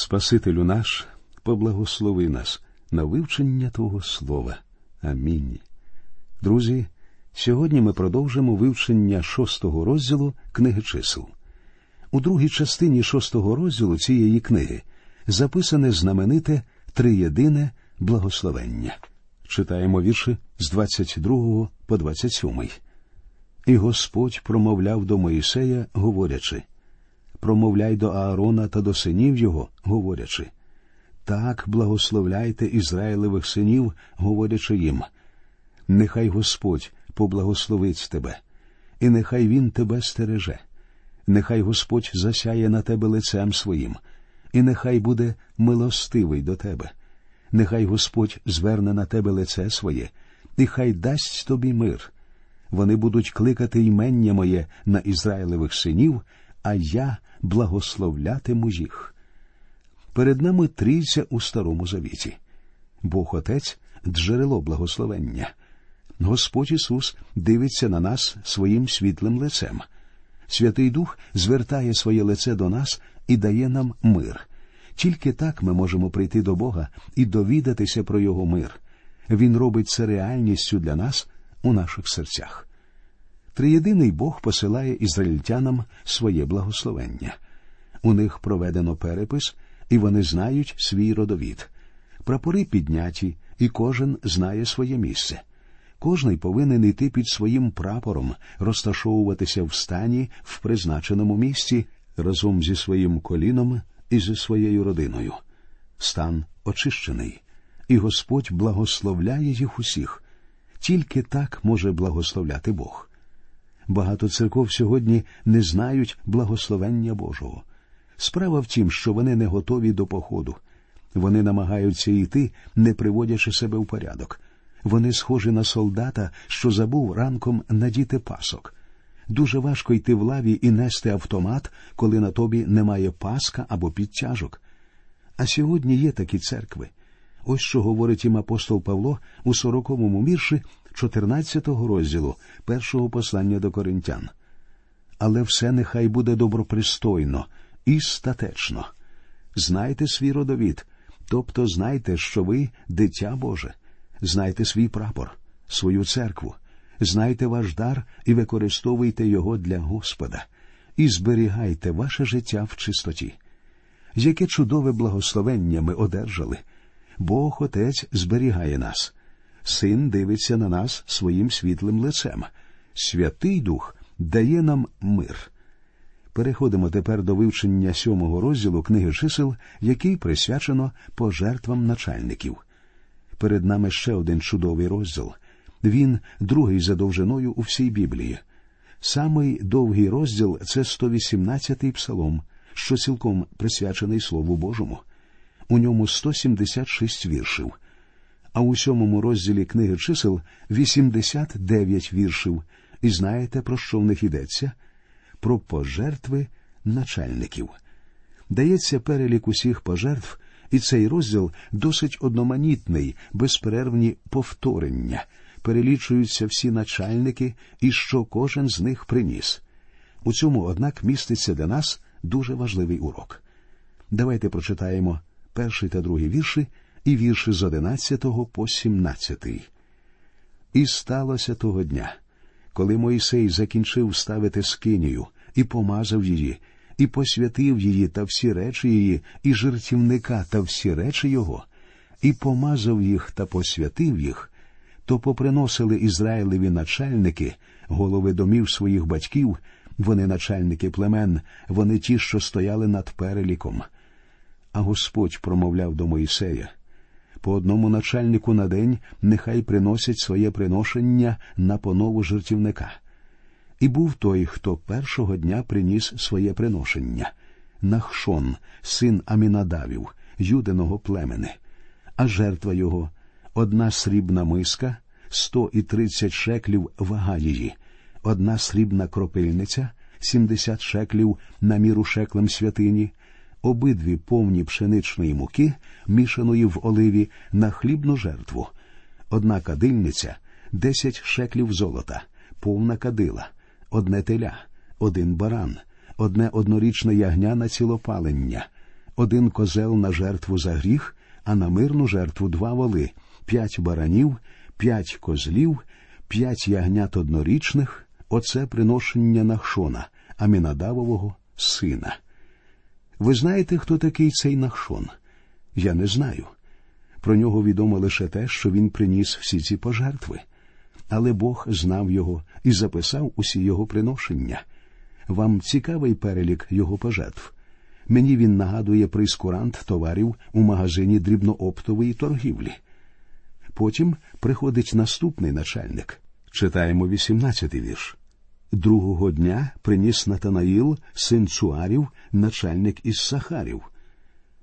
Спасителю наш, поблагослови нас на вивчення Твого Слова. Амінь. Друзі, сьогодні ми продовжимо вивчення шостого розділу книги чисел. У другій частині шостого розділу цієї книги записане знамените триєдине благословення. Читаємо вірші з 22 по 27. І Господь промовляв до Моїсея, говорячи промовляй до Аарона та до синів його, говорячи так благословляйте Ізраїлевих синів, говорячи їм. Нехай Господь поблагословить тебе, і нехай Він тебе стереже, нехай Господь засяє на тебе лицем своїм, і нехай буде милостивий до тебе, нехай Господь зверне на тебе лице своє, і хай дасть тобі мир. Вони будуть кликати ймення моє на Ізраїлевих синів, а я благословлятиму їх. Перед нами трійця у Старому Завіті. Бог Отець джерело благословення. Господь Ісус дивиться на нас своїм світлим лицем. Святий Дух звертає своє лице до нас і дає нам мир. Тільки так ми можемо прийти до Бога і довідатися про Його мир. Він робить це реальністю для нас у наших серцях. Триєдиний Бог посилає ізраїльтянам своє благословення. У них проведено перепис, і вони знають свій родовід. Прапори підняті, і кожен знає своє місце. Кожний повинен йти під своїм прапором, розташовуватися в стані в призначеному місці разом зі своїм коліном і зі своєю родиною. Стан очищений, і Господь благословляє їх усіх. Тільки так може благословляти Бог. Багато церков сьогодні не знають благословення Божого. Справа в тім, що вони не готові до походу. Вони намагаються йти, не приводячи себе в порядок. Вони схожі на солдата, що забув ранком надіти пасок. Дуже важко йти в лаві і нести автомат, коли на тобі немає паска або підтяжок. А сьогодні є такі церкви. Ось що говорить їм апостол Павло у сороковому вірші 14-го розділу першого послання до коринтян. Але все нехай буде добропристойно і статечно. Знайте свій родовід, тобто знайте, що ви дитя Боже, знайте свій прапор, свою церкву, знайте ваш дар і використовуйте його для Господа, і зберігайте ваше життя в чистоті. Яке чудове благословення ми одержали. Бог Отець зберігає нас. Син дивиться на нас своїм світлим лицем. Святий Дух дає нам мир. Переходимо тепер до вивчення сьомого розділу книги чисел, який присвячено пожертвам начальників. Перед нами ще один чудовий розділ. Він другий за довжиною у всій Біблії. Самий довгий розділ це 118-й псалом, що цілком присвячений Слову Божому. У ньому 176 віршів а у сьомому розділі книги чисел 89 віршів. І знаєте, про що в них йдеться? Про пожертви начальників. Дається перелік усіх пожертв, і цей розділ досить одноманітний, безперервні повторення. Перелічуються всі начальники і що кожен з них приніс. У цьому, однак, міститься для нас дуже важливий урок. Давайте прочитаємо перший та другий вірші і вірші з 11 по 17. І сталося того дня, коли Мойсей закінчив ставити скинію і помазав її, і посвятив її та всі речі її, і жертівника та всі речі його, і помазав їх та посвятив їх, то поприносили Ізраїлеві начальники, голови домів своїх батьків, вони начальники племен, вони ті, що стояли над переліком. А Господь промовляв до Моїсея по одному начальнику на день нехай приносять своє приношення на понову жертівника. І був той, хто першого дня приніс своє приношення. Нахшон, син Амінадавів, юдиного племени, а жертва його одна срібна миска, сто і тридцять шеклів вага її, одна срібна кропильниця, сімдесят шеклів на міру шеклем святині, обидві повні пшеничної муки, мішаної в оливі на хлібну жертву, одна кадильниця, десять шеклів золота, повна кадила, одне теля, один баран, одне однорічне ягня на цілопалення, один козел на жертву за гріх, а на мирну жертву два воли, п'ять баранів, п'ять козлів, п'ять ягнят однорічних оце приношення Нахшона, Амінадавового сина. Ви знаєте, хто такий цей Нахшон? Я не знаю. Про нього відомо лише те, що він приніс всі ці пожертви. Але Бог знав його і записав усі його приношення. Вам цікавий перелік його пожертв. Мені він нагадує прискурант товарів у магазині дрібнооптової торгівлі. Потім приходить наступний начальник. Читаємо 18-й вірш. Другого дня приніс Натанаїл, син Цуарів, начальник із Сахарів.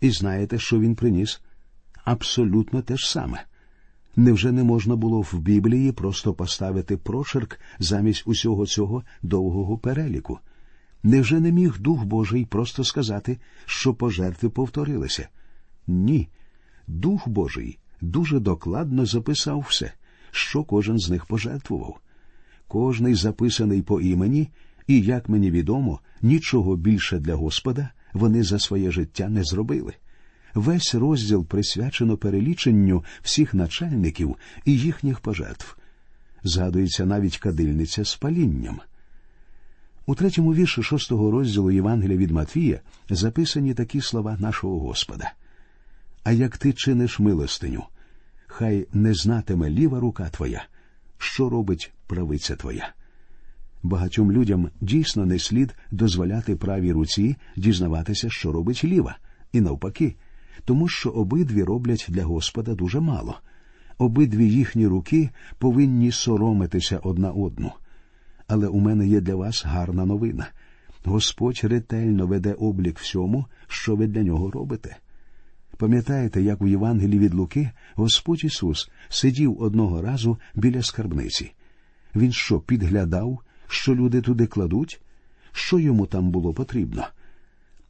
І знаєте, що він приніс? Абсолютно те ж саме. Невже не можна було в Біблії просто поставити прочерк замість усього цього довгого переліку? Невже не міг Дух Божий просто сказати, що пожертви повторилися? Ні. Дух Божий дуже докладно записав все, що кожен з них пожертвував. Кожний записаний по імені, і, як мені відомо, нічого більше для Господа вони за своє життя не зробили. Весь розділ присвячено переліченню всіх начальників і їхніх пожертв. Згадується навіть кадильниця з палінням. У третьому вірші шостого розділу Євангелія від Матвія записані такі слова нашого Господа. А як ти чиниш милостиню, хай не знатиме ліва рука твоя, що робить правиця твоя. Багатьом людям дійсно не слід дозволяти правій руці дізнаватися, що робить ліва, і навпаки, тому що обидві роблять для Господа дуже мало. Обидві їхні руки повинні соромитися одна одну. Але у мене є для вас гарна новина. Господь ретельно веде облік всьому, що ви для нього робите. Пам'ятаєте, як у Євангелії від Луки Господь Ісус сидів одного разу біля скарбниці. Він що, підглядав, що люди туди кладуть? Що йому там було потрібно?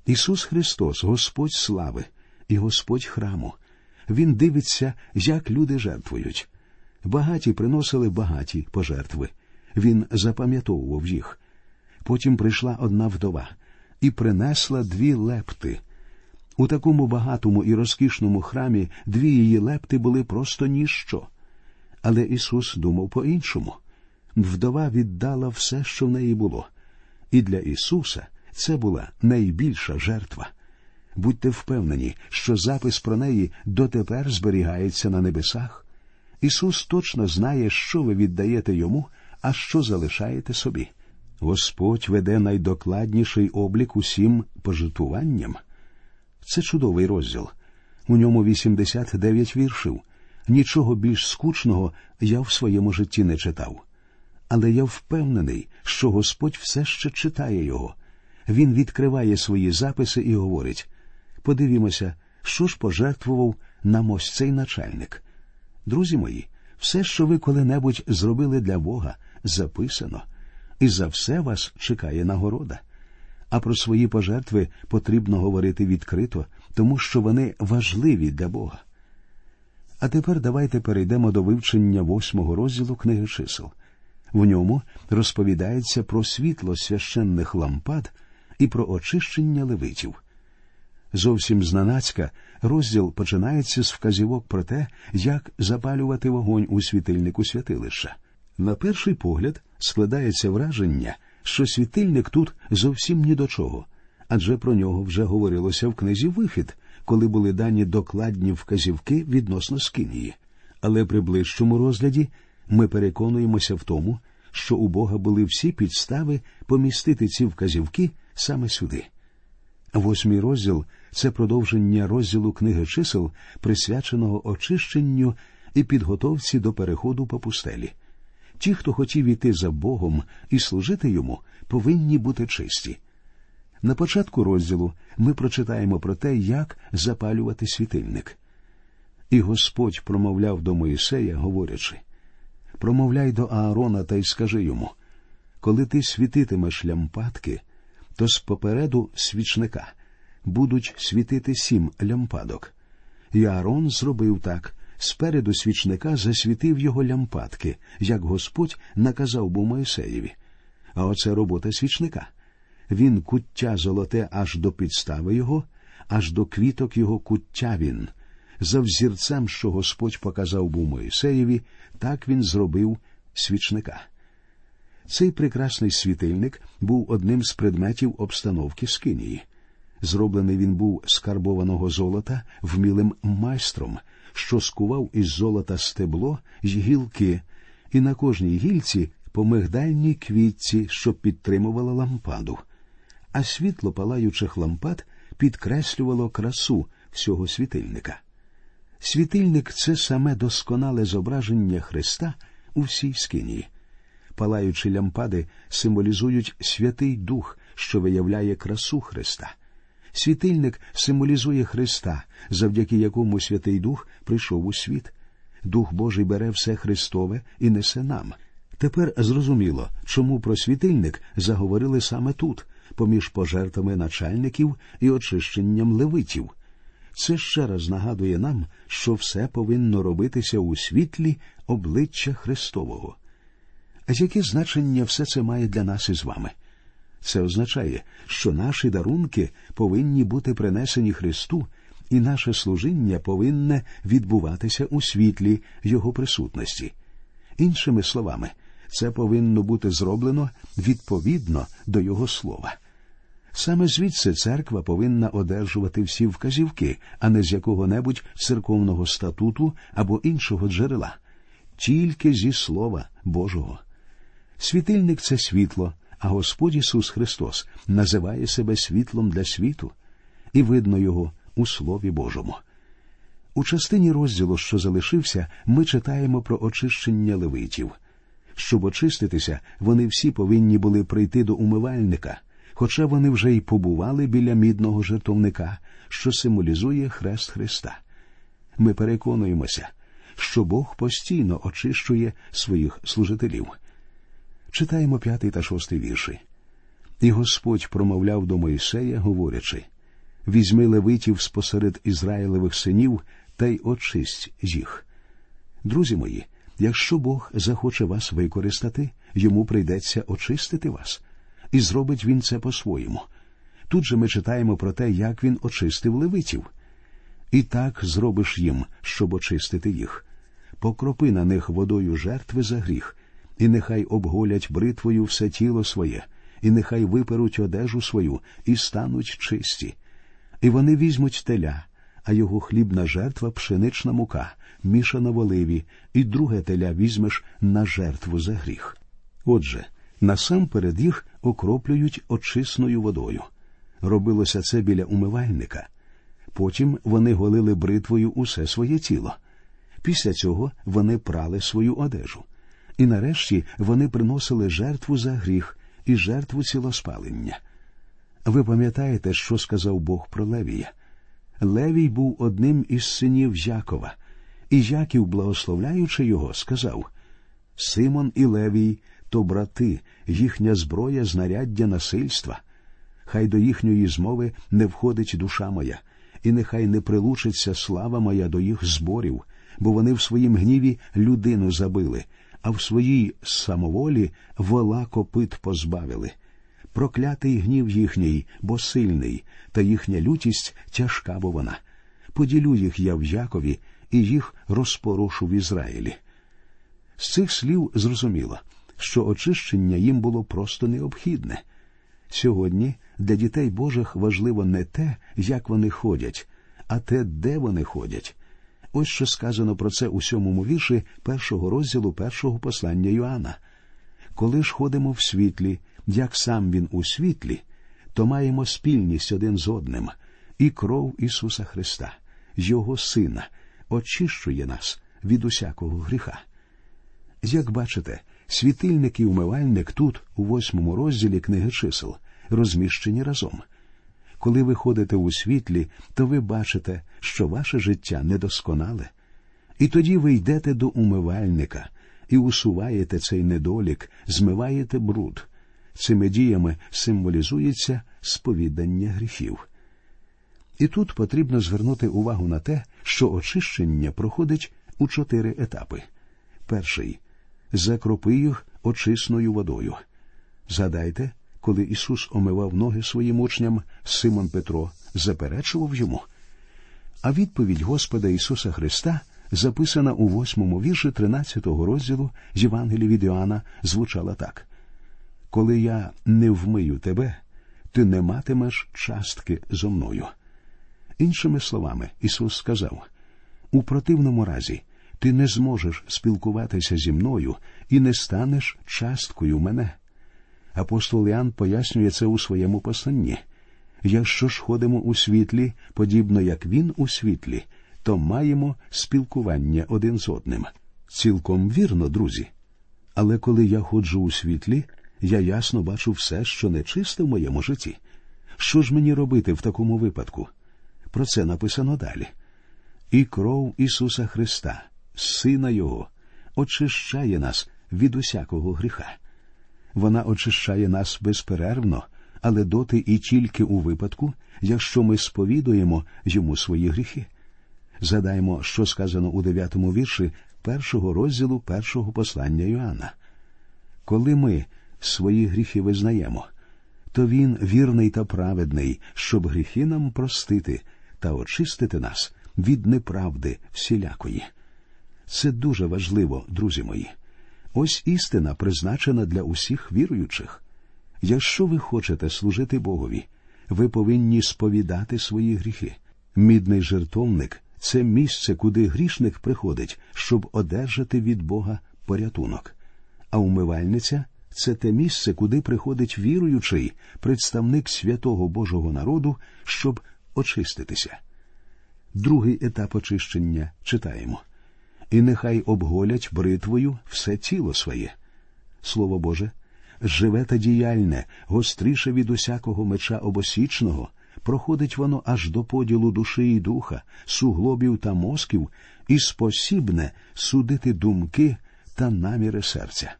Ісус Христос, Господь слави і Господь храму. Він дивиться, як люди жертвують. Багаті приносили багаті пожертви. Він запам'ятовував їх. Потім прийшла одна вдова і принесла дві лепти. У такому багатому і розкішному храмі дві її лепти були просто ніщо. Але Ісус думав по іншому. Вдова віддала все, що в неї було, і для Ісуса це була найбільша жертва. Будьте впевнені, що запис про неї дотепер зберігається на небесах. Ісус точно знає, що ви віддаєте йому, а що залишаєте собі. Господь веде найдокладніший облік усім пожитуванням. Це чудовий розділ. У ньому 89 віршів. Нічого більш скучного я в своєму житті не читав. Але я впевнений, що Господь все ще читає його. Він відкриває свої записи і говорить подивімося, що ж пожертвував нам ось цей начальник. Друзі мої, все, що ви коли-небудь зробили для Бога, записано, і за все вас чекає нагорода. А про свої пожертви потрібно говорити відкрито, тому що вони важливі для Бога. А тепер давайте перейдемо до вивчення восьмого розділу книги чисел. В ньому розповідається про світло священних лампад і про очищення левитів. Зовсім знанацька розділ починається з вказівок про те, як запалювати вогонь у світильнику святилища. На перший погляд складається враження, що світильник тут зовсім ні до чого, адже про нього вже говорилося в книзі Вихід, коли були дані докладні вказівки відносно скинії. Але при ближчому розгляді ми переконуємося в тому, що у Бога були всі підстави помістити ці вказівки саме сюди. Восьмий розділ це продовження розділу книги чисел, присвяченого очищенню і підготовці до переходу по пустелі. Ті, хто хотів іти за Богом і служити йому, повинні бути чисті. На початку розділу ми прочитаємо про те, як запалювати світильник. І Господь промовляв до Моїсея, говорячи промовляй до Аарона та й скажи йому коли ти світитимеш лямпадки, то з попереду свічника будуть світити сім лямпадок. І Аарон зробив так спереду свічника засвітив його лямпадки, як Господь наказав був Моїсеєві. А оце робота свічника. Він куття золоте аж до підстави його, аж до квіток його куття він. За взірцем, що Господь показав був Моїсеєві, так він зробив свічника. Цей прекрасний світильник був одним з предметів обстановки Скинії. Зроблений він був з карбованого золота вмілим майстром, що скував із золота стебло й гілки, і на кожній гільці по мигдальній квітці, що підтримувала лампаду. А світло палаючих лампад підкреслювало красу всього світильника. Світильник це саме досконале зображення Христа у всій скинії. Палаючі лямпади символізують Святий Дух, що виявляє красу Христа. Світильник символізує Христа, завдяки якому Святий Дух прийшов у світ. Дух Божий бере все Христове і несе нам. Тепер зрозуміло, чому про світильник заговорили саме тут, поміж пожертвами начальників і очищенням левитів. Це ще раз нагадує нам, що все повинно робитися у світлі обличчя Христового. А яке значення все це має для нас із вами? Це означає, що наші дарунки повинні бути принесені Христу, і наше служіння повинне відбуватися у світлі Його присутності. Іншими словами, це повинно бути зроблено відповідно до Його слова. Саме звідси церква повинна одержувати всі вказівки, а не з якого-небудь церковного статуту або іншого джерела, тільки зі Слова Божого. Світильник це світло, а Господь Ісус Христос називає себе світлом для світу, і видно його у Слові Божому. У частині розділу, що залишився, ми читаємо про очищення левитів. Щоб очиститися, вони всі повинні були прийти до умивальника, хоча вони вже й побували біля мідного жертовника, що символізує хрест Христа. Ми переконуємося, що Бог постійно очищує своїх служителів. Читаємо п'ятий та шостий вірші. І Господь промовляв до Моїсея, говорячи візьми левитів спосеред Ізраїлевих синів та й очисть їх. Друзі мої, якщо Бог захоче вас використати, йому прийдеться очистити вас, і зробить він це по-своєму. Тут же ми читаємо про те, як він очистив левитів. І так зробиш їм, щоб очистити їх. Покропи на них водою жертви за гріх, і нехай обголять бритвою все тіло своє, і нехай виперуть одежу свою і стануть чисті. І вони візьмуть теля, а його хлібна жертва пшенична мука, мішана в оливі, і друге теля візьмеш на жертву за гріх. Отже, насамперед їх окроплюють очисною водою. Робилося це біля умивальника. Потім вони голили бритвою усе своє тіло. Після цього вони прали свою одежу. І нарешті вони приносили жертву за гріх і жертву цілоспалення. Ви пам'ятаєте, що сказав Бог про Левія? Левій був одним із синів Якова, і Яків, благословляючи його, сказав Симон і Левій то брати, їхня зброя, знаряддя насильства. Хай до їхньої змови не входить душа моя, і нехай не прилучиться слава моя до їх зборів, бо вони в своїм гніві людину забили, а в своїй самоволі вола копит позбавили. Проклятий гнів їхній, бо сильний, та їхня лютість тяжка бо вона. Поділю їх я в Якові і їх розпорушу в Ізраїлі. З цих слів зрозуміло, що очищення їм було просто необхідне. Сьогодні для дітей Божих важливо не те, як вони ходять, а те, де вони ходять. Ось що сказано про це у сьомому вірші першого розділу першого послання Йоанна. Коли ж ходимо в світлі, як сам він у світлі, то маємо спільність один з одним, і кров Ісуса Христа, Його Сина, очищує нас від усякого гріха. Як бачите, світильник і умивальник тут, у восьмому розділі книги чисел, розміщені разом. Коли ви ходите у світлі, то ви бачите, що ваше життя недосконале, і тоді ви йдете до умивальника і усуваєте цей недолік, змиваєте бруд. Цими діями символізується сповідання гріхів. І тут потрібно звернути увагу на те, що очищення проходить у чотири етапи. Перший закропи їх очисною водою. Згадайте, коли Ісус омивав ноги своїм учням, Симон Петро заперечував йому. А відповідь Господа Ісуса Христа, записана у восьмому вірші 13-го розділу з Євангелії від Іоанна, звучала так: Коли я не вмию тебе, ти не матимеш частки зо мною. Іншими словами, Ісус сказав: у противному разі ти не зможеш спілкуватися зі мною і не станеш часткою мене. Апостол Іоанн пояснює це у своєму посланні. Якщо ж ходимо у світлі, подібно як він у світлі, то маємо спілкування один з одним. Цілком вірно, друзі. Але коли я ходжу у світлі, я ясно бачу все, що нечисте в моєму житті. Що ж мені робити в такому випадку? Про це написано далі. І кров Ісуса Христа, Сина Його, очищає нас від усякого гріха. Вона очищає нас безперервно, але доти і тільки у випадку, якщо ми сповідуємо йому свої гріхи. Згадаємо, що сказано у дев'ятому вірші першого розділу першого послання Йоанна. Коли ми свої гріхи визнаємо, то він вірний та праведний, щоб гріхи нам простити та очистити нас від неправди всілякої. Це дуже важливо, друзі мої. Ось істина призначена для усіх віруючих. Якщо ви хочете служити Богові, ви повинні сповідати свої гріхи. Мідний жертовник це місце, куди грішник приходить, щоб одержати від Бога порятунок. А умивальниця це те місце, куди приходить віруючий, представник святого Божого народу, щоб очиститися. Другий етап очищення читаємо і нехай обголять бритвою все тіло своє. Слово Боже, живе та діяльне, гостріше від усякого меча обосічного, проходить воно аж до поділу душі і духа, суглобів та мозків, і спосібне судити думки та наміри серця.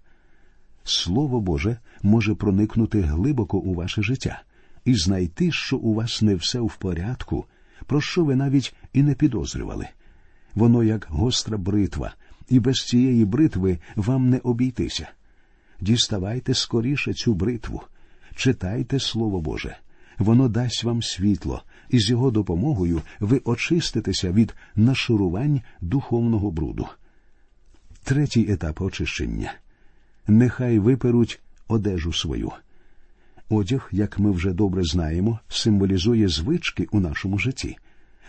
Слово Боже може проникнути глибоко у ваше життя і знайти, що у вас не все в порядку, про що ви навіть і не підозрювали. Воно як гостра бритва, і без цієї бритви вам не обійтися. Діставайте скоріше цю бритву, читайте Слово Боже, воно дасть вам світло, і з його допомогою ви очиститеся від нашурувань духовного бруду. Третій етап очищення нехай виперуть одежу свою. Одяг, як ми вже добре знаємо, символізує звички у нашому житті.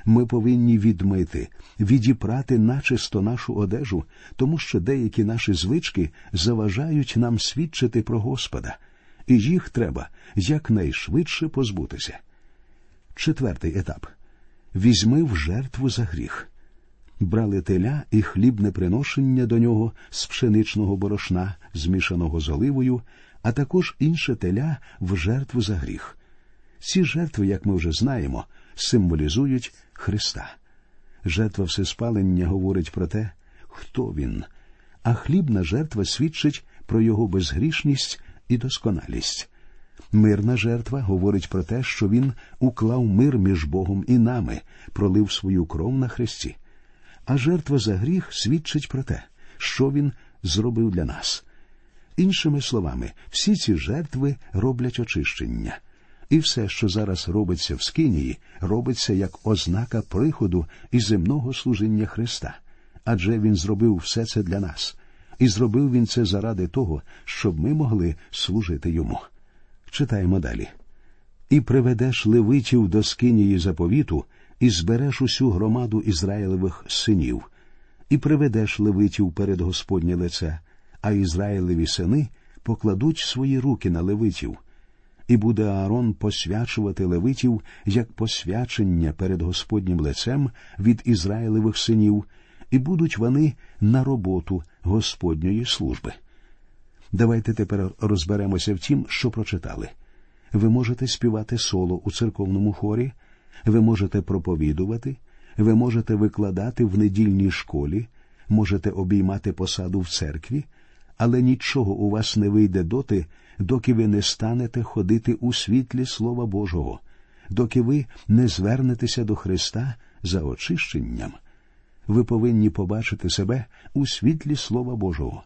Ми повинні відмити, відіпрати начисто нашу одежу, тому що деякі наші звички заважають нам свідчити про Господа, і їх треба якнайшвидше позбутися. Четвертий етап візьми в жертву за гріх. Брали теля і хлібне приношення до нього з пшеничного борошна, змішаного з оливою, а також інше теля в жертву за гріх. Ці жертви, як ми вже знаємо, символізують Христа. Жертва всеспалення говорить про те, хто він, а хлібна жертва свідчить про його безгрішність і досконалість. Мирна жертва говорить про те, що він уклав мир між Богом і нами, пролив свою кров на хресті. А жертва за гріх свідчить про те, що він зробив для нас. Іншими словами, всі ці жертви роблять очищення. І все, що зараз робиться в Скинії, робиться як ознака приходу і земного служіння Христа, адже Він зробив все це для нас, і зробив він це заради того, щоб ми могли служити йому. Читаємо далі. І приведеш левитів до Скинії заповіту, і збереш усю громаду Ізраїлевих синів, і приведеш левитів перед Господнє лице, а Ізраїлеві сини покладуть свої руки на левитів і буде Аарон посвячувати левитів як посвячення перед Господнім лицем від Ізраїлевих синів, і будуть вони на роботу Господньої служби. Давайте тепер розберемося в тім, що прочитали. Ви можете співати соло у церковному хорі, ви можете проповідувати, ви можете викладати в недільній школі, можете обіймати посаду в церкві, але нічого у вас не вийде доти, доки ви не станете ходити у світлі Слова Божого, доки ви не звернетеся до Христа за очищенням. Ви повинні побачити себе у світлі Слова Божого.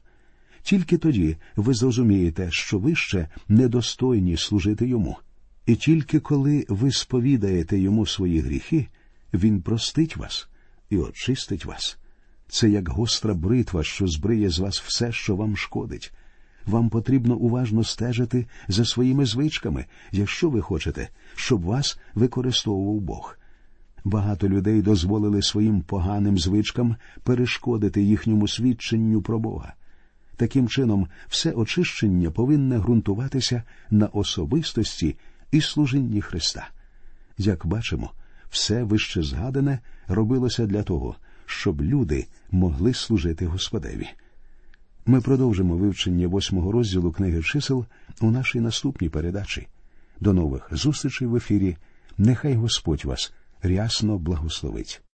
Тільки тоді ви зрозумієте, що ви ще недостойні служити йому. І тільки коли ви сповідаєте йому свої гріхи, він простить вас і очистить вас. Це як гостра бритва, що збриє з вас все, що вам шкодить. Вам потрібно уважно стежити за своїми звичками, якщо ви хочете, щоб вас використовував Бог. Багато людей дозволили своїм поганим звичкам перешкодити їхньому свідченню про Бога. Таким чином, все очищення повинне ґрунтуватися на особистості і служінні Христа. Як бачимо, все вище згадане робилося для того, щоб люди могли служити Господеві. Ми продовжимо вивчення восьмого розділу книги чисел у нашій наступній передачі. До нових зустрічей в ефірі. Нехай Господь вас рясно благословить.